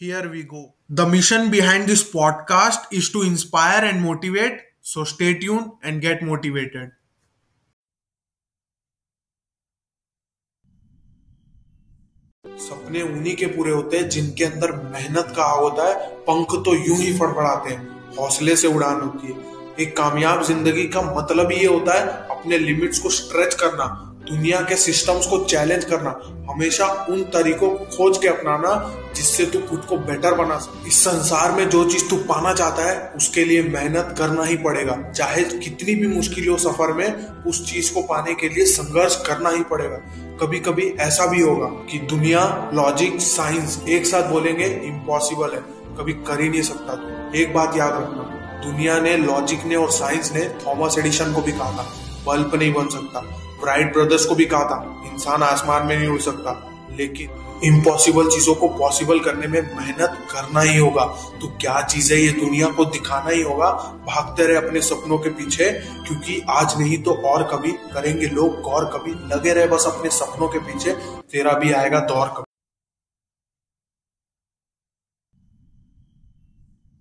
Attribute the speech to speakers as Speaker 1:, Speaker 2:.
Speaker 1: Here we go the mission behind this podcast is to inspire and motivate so stay tuned and get motivated सपने उन्हीं के पूरे होते हैं जिनके अंदर मेहनत का आग होता है। पंख तो यूँ ही फड़फड़ाते हैं। हौसले से उड़ान होती है। एक कामयाब ज़िंदगी का मतलब ये होता है अपने लिमिट्स को स्ट्रेच करना। दुनिया के सिस्टम्स को चैलेंज करना, हमेशा उन तरीकों को खोज के अपनाना जिससे तू खुद को बेटर बना सके। इस संसार में जो चीज़ तू पाना चाहता है, उसके लिए मेहनत करना ही पड़ेगा। चाहे कितनी भी मुश्किल हो सफ़र में, उस चीज़ को पाने के लिए संघर्ष करना ही पड़ेगा। कभी कभी ऐसा भी होगा कि दुनिया लॉजिक साइंस एक साथ बोलेंगे इम्पॉसिबल है। कभी कर ही नहीं सकता तू। एक बात याद रखना, दुनिया ने लॉजिक ने और साइंस ने थॉमस एडिशन को भी कहा था बल्ब नहीं बन सकता। राइट ब्रदर्स को भी कहा था, इंसान आसमान में नहीं उड़ सकता। लेकिन इम्पॉसिबल चीज़ों को पॉसिबल करने में मेहनत करना ही होगा। तो क्या चीज़ है ये दुनिया को दिखाना ही होगा? भागते रहे अपने सपनों के पीछे, क्योंकि आज नहीं तो और कभी करेंगे लोग। और कभी लगे रहे बस अपने सपनों के पीछे। तेरा भी आएगा दौर कभी।